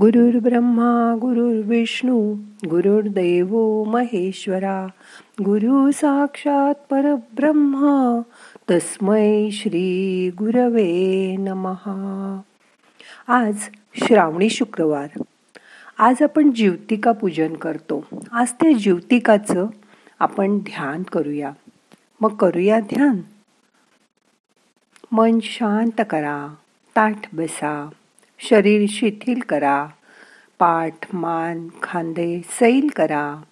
गुरुर्ब्रह्मा गुरुर्विष्णू गुरुर्देव महेश्वरा गुरु साक्षात परब्रह्मा तस्मै श्री गुरवे नमहा आज श्रावणी शुक्रवार. आज आपण ज्योतिका पूजन करतो. आज त्या ज्योतिकाचं आपण ध्यान करूया. मग करूया ध्यान? मन शांत करा. ताठ बसा. शरीर शिथिल करा. पाठ मान खांदे सैल करा.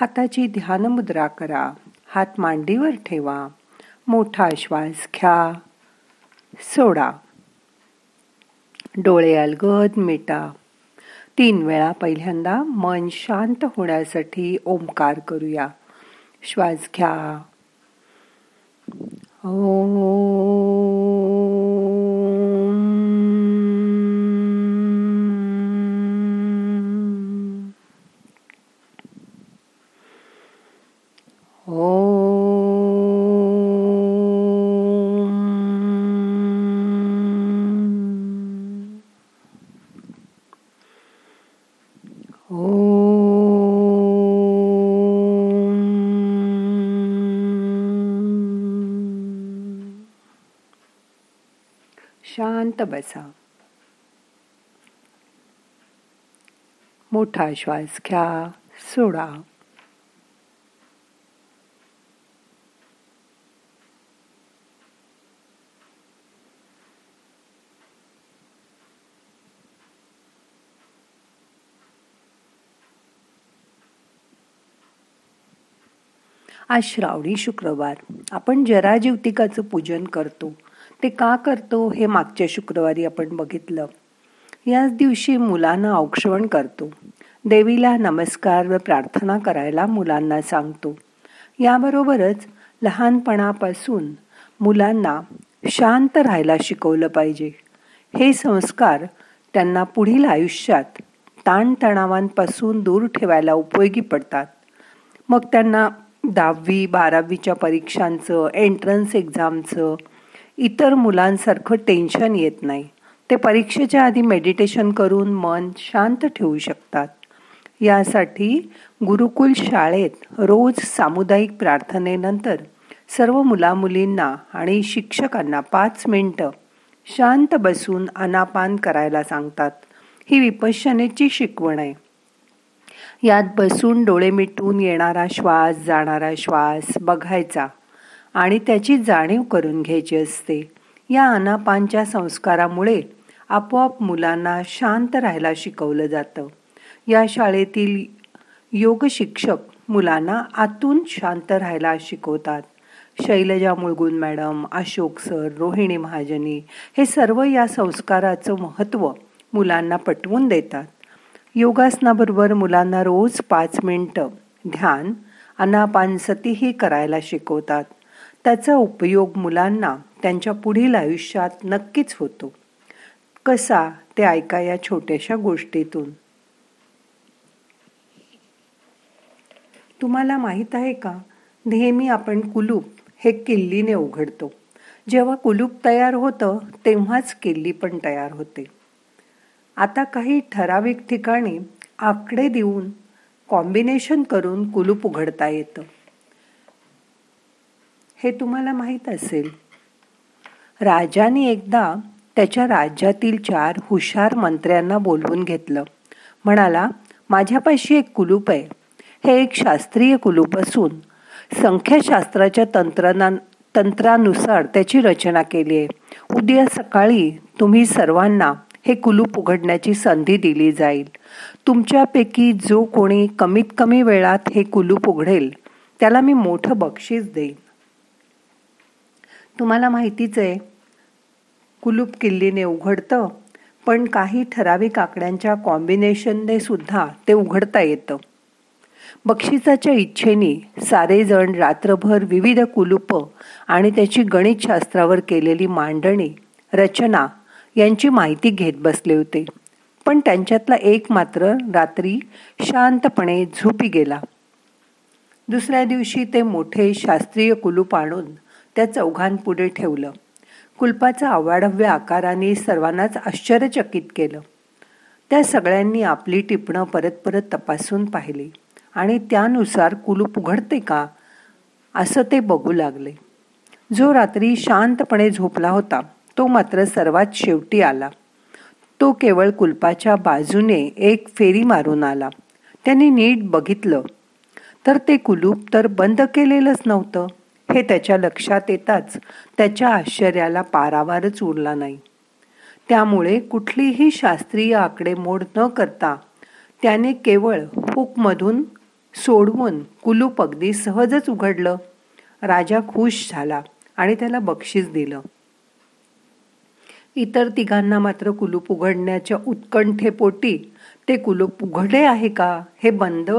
हाताची ध्यानमुद्रा करा. हात मांडीवर ठेवा. मोठा श्वास घ्या. सोडा. डोळे अलगद मिटा. तीन वेळा पहिल्यांदा मन शांत होण्यासाठी ओंकार करूया. श्वास घ्या. ओ शांत बसा. मोठा श्वास घ्या सोडा. आज श्रावणी शुक्रवार. आपण जरा पूजन करतो. ते का करतो हे मागच्या शुक्रवारी आपण बघितलं. याच दिवशी मुलांना औक्षवण करतो. देवीला नमस्कार व प्रार्थना करायला मुलांना सांगतो. याबरोबरच लहानपणापासून मुलांना शांत राहायला शिकवलं पाहिजे. हे संस्कार त्यांना पुढील आयुष्यात ताणतणावांपासून दूर ठेवायला उपयोगी पडतात. मग त्यांना दहावी बारावीच्या परीक्षांचं एंट्रन्स एक्झामचं इतर मुलांसारखं टेन्शन येत नाही. ते परीक्षेच्या आधी मेडिटेशन करून मन शांत ठेवू शकतात. यासाठी गुरुकुल शाळेत रोज सामुदायिक प्रार्थनेनंतर सर्व मुलामुलींना आणि शिक्षकांना पाच मिनटं शांत बसून अनापान करायला सांगतात. ही विपश्यनेची शिकवण आहे. यात बसून डोळे मिटून येणारा श्वास जाणारा श्वास बघायचा आणि त्याची जाणीव करून घ्यायची असते. या अनापानच्या संस्कारामुळे आपोआप मुलांना शांत राहायला शिकवलं जातं. या शाळेतील योग शिक्षक मुलांना आतून शांत राहायला शिकवतात. शैलजा मुळगुण मॅडम अशोक सर रोहिणी महाजनी हे सर्व या संस्काराचं महत्त्व मुलांना पटवून देतात. योगासनाबरोबर मुलांना रोज पाच मिनटं ध्यान अनापानसतीही करायला शिकवतात. त्याचा उपयोग मुलांना त्यांच्या पुढील आयुष्यात नक्कीच होतो. कसा? ते ऐका या छोट्याशा गोष्टीतून. तुम्हाला माहीत आहे का? नेहमी आपण कुलूप हे किल्लीने उघडतो. जेव्हा कुलूप तयार होतं तेव्हाच किल्ली पण तयार होते. आता काही ठराविक ठिकाणी आकडे देऊन कॉम्बिनेशन करून कुलूप उघडता येतं. हे तुम्हाला माहीत असेल. राजाने एकदा त्याच्या राज्यातील चार हुशार मंत्र्यांना बोलवून घेतलं. म्हणाला माझ्यापाशी एक कुलूप आहे. हे एक शास्त्रीय कुलूप असून संख्याशास्त्राच्या तंत्रणा तंत्रानुसार त्याची रचना केली आहे. उद्या सकाळी तुम्ही सर्वांना हे कुलूप उघडण्याची संधी दिली जाईल. तुमच्यापैकी जो कोणी कमीत कमी वेळात हे कुलूप उघडेल त्याला मी मोठं बक्षीस देईन. तुम्हाला माहितीच आहे कुलूप किल्लीने उघडतं पण काही ठराविक आकड्यांच्या कॉम्बिनेशनने सुद्धा ते उघडता येतं. बक्षिसाच्या इच्छेने सारेजण रात्रभर विविध कुलूप आणि त्याची गणितशास्त्रावर केलेली मांडणी रचना यांची माहिती घेत बसले होते. पण त्यांच्यातला एक मात्र रात्री शांतपणे झोपी गेला. दुसऱ्या दिवशी ते मोठे शास्त्रीय कुलूप आणून त्या चौघांपुढे ठेवलं. कुलपाचा अवाढव्य आकाराने सर्वांनाच आश्चर्यचकित केलं. त्या सगळ्यांनी आपली टिपणं परत परत तपासून पाहिली. आणि त्यानुसार कुलूप उघडते का? असं ते बघू लागले. जो रात्री शांतपणे झोपला होता तो मात्र सर्वात शेवटी आला. तो केवळ कुलपाच्या बाजूने एक फेरी मारून आला. त्याने नीट बघितलं. तर ते कुलूप तर बंद केलेलंच नव्हतं. हे त्याच्या लक्षात येताच त्याच्या आश्चर्याला पारावारच उरला नाही. त्यामुळे कुठलीही शास्त्रीय आकडेमोड न करता त्याने केवळ हुकमधून सोडवून कुलूप अगदी सहजच उघडलं. राजा खुश झाला आणि त्याला बक्षीस दिलं. इतर तिघांना मात्र कुलूप उघडण्याच्या उत्कंठेपोटी ते कुलूप उघडे आहे का? हे बंद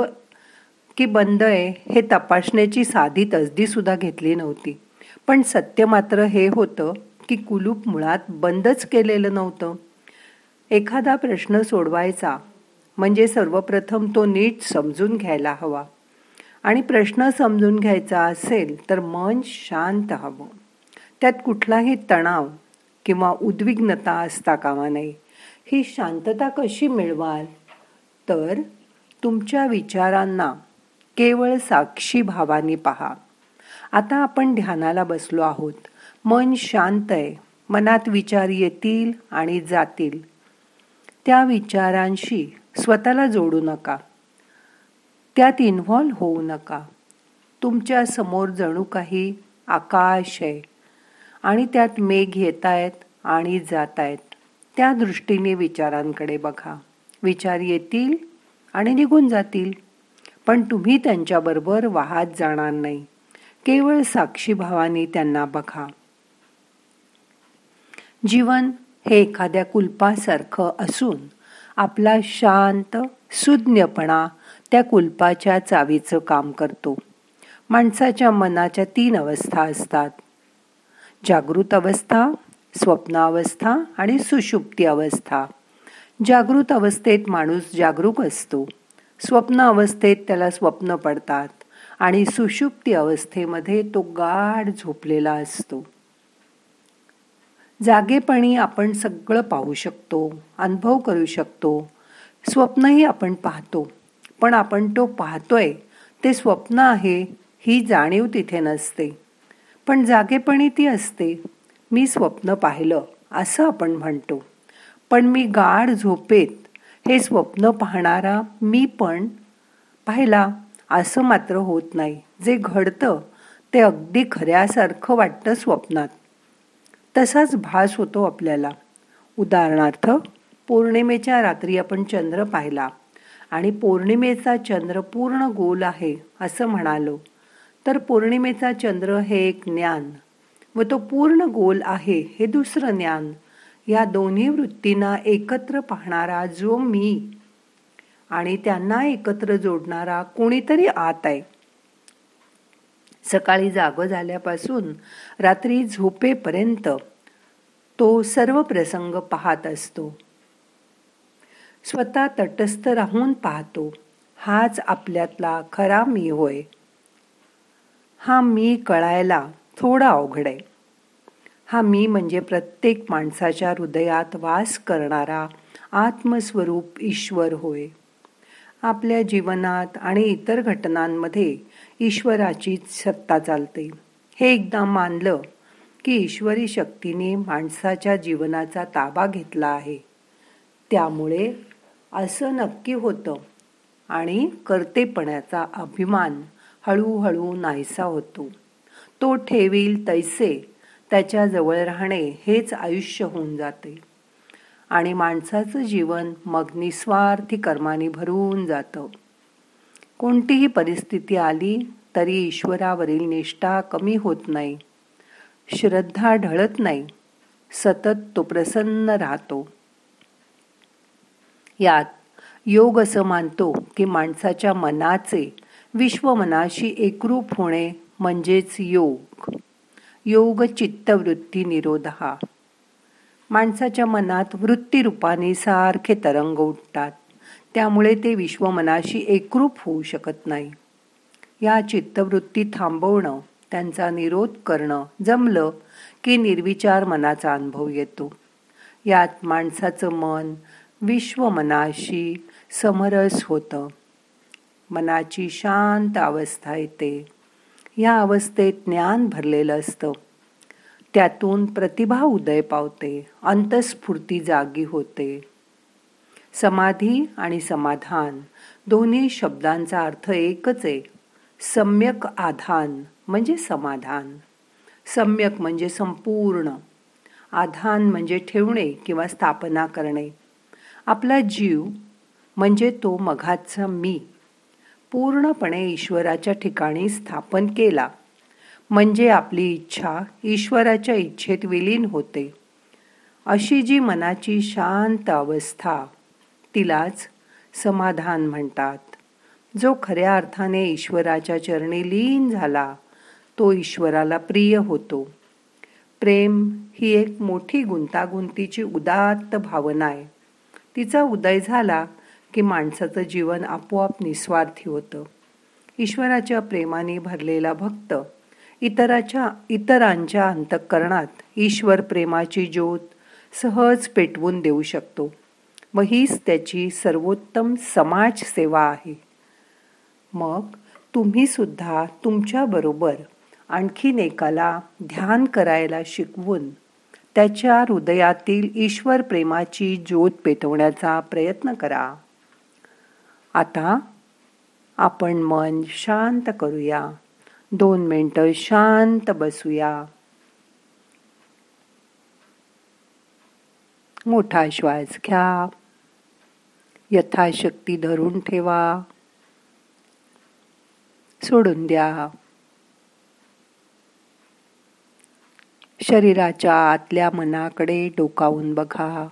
की बंद आहे हे तपासण्याची साधी तसदीसुद्धा घेतली नव्हती. पण सत्य मात्र हे होतं की कुलूप मुळात बंदच केलेलं नव्हतं. एखादा प्रश्न सोडवायचा म्हणजे सर्वप्रथम तो नीट समजून घ्यायला हवा. आणि प्रश्न समजून घ्यायचा असेल तर मन शांत हवं. त्यात कुठलाही तणाव किंवा उद्विग्नता असता कामा नये. ही शांतता कशी मिळवाल? तर तुमच्या विचारांना केवळ साक्षी भावाने पहा. आता आपण ध्यानाला बसलो आहोत. मन शांत आहे. मनात विचार येतील आणि जातील. त्या विचारांशी स्वतःला जोडू नका. त्यात इन्व्हॉल्व होऊ नका. तुमच्यासमोर जणू काही आकाश आहे. आणि त्यात मेघ येत आहेत आणि जात आहेत त्या दृष्टीने विचारांकडे बघा. विचार येतील आणि निघून जातील. पण तुम्ही त्यांच्याबरोबर वाहत जाणार नाही. केवळ साक्षीभावाने त्यांना बघा. जीवन हे एखाद्या कुलपासारखं असून आपला शांत सुज्ञपणा त्या कुलपाच्या चावीचं काम करतो. माणसाच्या मनाच्या तीन अवस्था असतात. जागृत अवस्था स्वप्नावस्था आणि सुषुप्ती अवस्था. जागृत अवस्थेत माणूस जागरूक असतो. स्वप्न अवस्थेत त्याला स्वप्न पडतात आणि सुषुप्ती अवस्थेमध्ये तो गाढ झोपलेला असतो. जागेपणी आपण सगळं पाहू शकतो अनुभव करू शकतो. स्वप्नही आपण पाहतो पण आपण तो पाहतोय ते स्वप्न आहे ही जाणीव तिथे नसते. पण जागेपणी ती असते. मी स्वप्न पाहिलं असं आपण म्हणतो. पण मी गाढ झोपेत हे स्वप्न पाहणारा मी पण पाहिला असं मात्र होत नाही. जे घडतं ते अगदी खऱ्यासारखं वाटतं स्वप्नात. तसाच भास होतो आपल्याला. उदाहरणार्थ पौर्णिमेच्या रात्री आपण चंद्र पाहिला आणि पौर्णिमेचा चंद्र पूर्ण गोल आहे असं म्हणालो. तर पौर्णिमेचा चंद्र हे एक ज्ञान व तो पूर्ण गोल आहे हे दुसरं ज्ञान. या दोन्ही वृत्तींना एकत्र पाहणारा जो मी आणि त्यांना एकत्र जोडणारा कोणीतरी आत आहे. सकाळी जाग झाल्यापासून रात्री झोपेपर्यंत तो सर्व प्रसंग पाहत असतो. स्वतः तटस्थ राहून पाहतो. हाच आपल्यातला खरा मी होय. हा मी कळायला थोडा अवघड आहे. हा मी म्हणजे प्रत्येक माणसाच्या हृदयात वास करणारा आत्मस्वरूप ईश्वर होय. आपल्या जीवनात आणि इतर घटनांमध्ये ईश्वराची सत्ता चालते. हे एकदा मानलं की ईश्वरी शक्तीने माणसाच्या जीवनाचा ताबा घेतला आहे. त्यामुळे असं नक्की होतं आणि कर्तेपणाचा अभिमान हळूहळू नाहीसा होतो. तो ठेवील तैसे त्याच्याजवळ राहणे हेच आयुष्य होऊन जाते. आणि माणसाचं जीवन मग निस्वार्थी कर्माने भरून जातं. कोणतीही परिस्थिती आली तरी ईश्वरावरील निष्ठा कमी होत नाही. श्रद्धा ढळत नाही. सतत तो प्रसन्न राहतो. यात योग असं मानतो की माणसाच्या मनाचे विश्वमनाशी एकरूप होणे म्हणजेच योग. योग चित्तवृत्ती निरोध. हा माणसाच्या मनात वृत्तीरूपाने सारखे तरंग उठतात. त्यामुळे ते विश्वमनाशी एकरूप होऊ शकत नाही. या चित्तवृत्ती थांबवणं त्यांचा निरोध करणं जमलं की निर्विचार मनाचा अनुभव येतो. यात माणसाचं मन विश्वमनाशी समरस होतं. मनाची शांत अवस्था येते. या अवस्थेत ज्ञान भरलेलं असतं. त्यातून प्रतिभा उदय पावते अंतस्फूर्ती जागी होते. समाधी आणि समाधान दोन्ही शब्दांचा अर्थ एकच आहे. सम्यक आधान म्हणजे समाधान. सम्यक म्हणजे संपूर्ण. आधान म्हणजे ठेवणे किंवा स्थापना करणे. आपला जीव म्हणजे तो मघाचा मी. पूर्णपणे ईश्वराच्या ठिकाणी स्थापन केला. म्हणजे आपली इच्छा ईश्वराच्या इच्छेत विलीन होते. अशी जी मनाची शांत अवस्था तिलाच समाधान म्हणतात. जो खऱ्या अर्थाने ईश्वराच्या चरणी लीन झाला तो ईश्वराला प्रिय होतो. प्रेम ही एक मोठी गुंतागुंतीची उदात्त भावना आहे. तिचा उदय झाला की माणसाचं जीवन आपोआप निस्वार्थी होतं. ईश्वराच्या प्रेमाने भरलेला भक्त इतराच्या इतरांच्या अंतःकरणात ईश्वर प्रेमाची ज्योत सहज पेटवून देऊ शकतो. व हीच त्याची सर्वोत्तम समाजसेवा आहे. मग तुम्ही सुद्धा तुमच्याबरोबर आणखीन एकाला ध्यान करायला शिकवून त्याच्या हृदयातील ईश्वर प्रेमाची ज्योत पेटवण्याचा प्रयत्न करा. आता आपण मन शांत करूया. दोन मिनटं शांत बसूया. मोठा श्वास घ्या. यथाशक्ती धरून ठेवा. सोडून द्या. शरीराच्या आतल्या मनाकडे डोकावून बघा.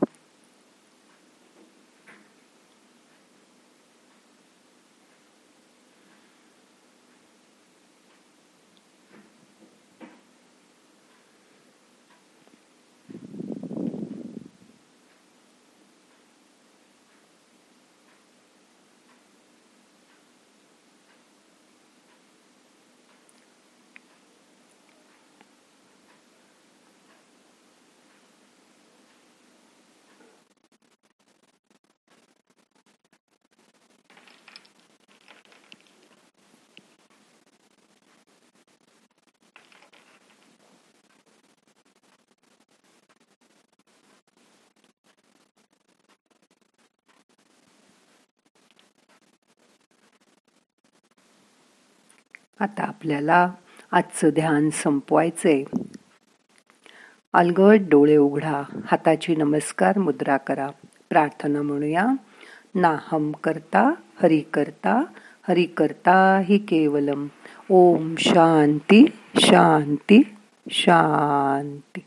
आता आपल्याला आजचं ध्यान संपवायचंय. अलगट डोळे उघडा हाताची नमस्कार मुद्रा करा. प्रार्थना म्हणूया. नाहम करता हरि करता हरि करता हि केवलम. ओम शांती शांती शांती.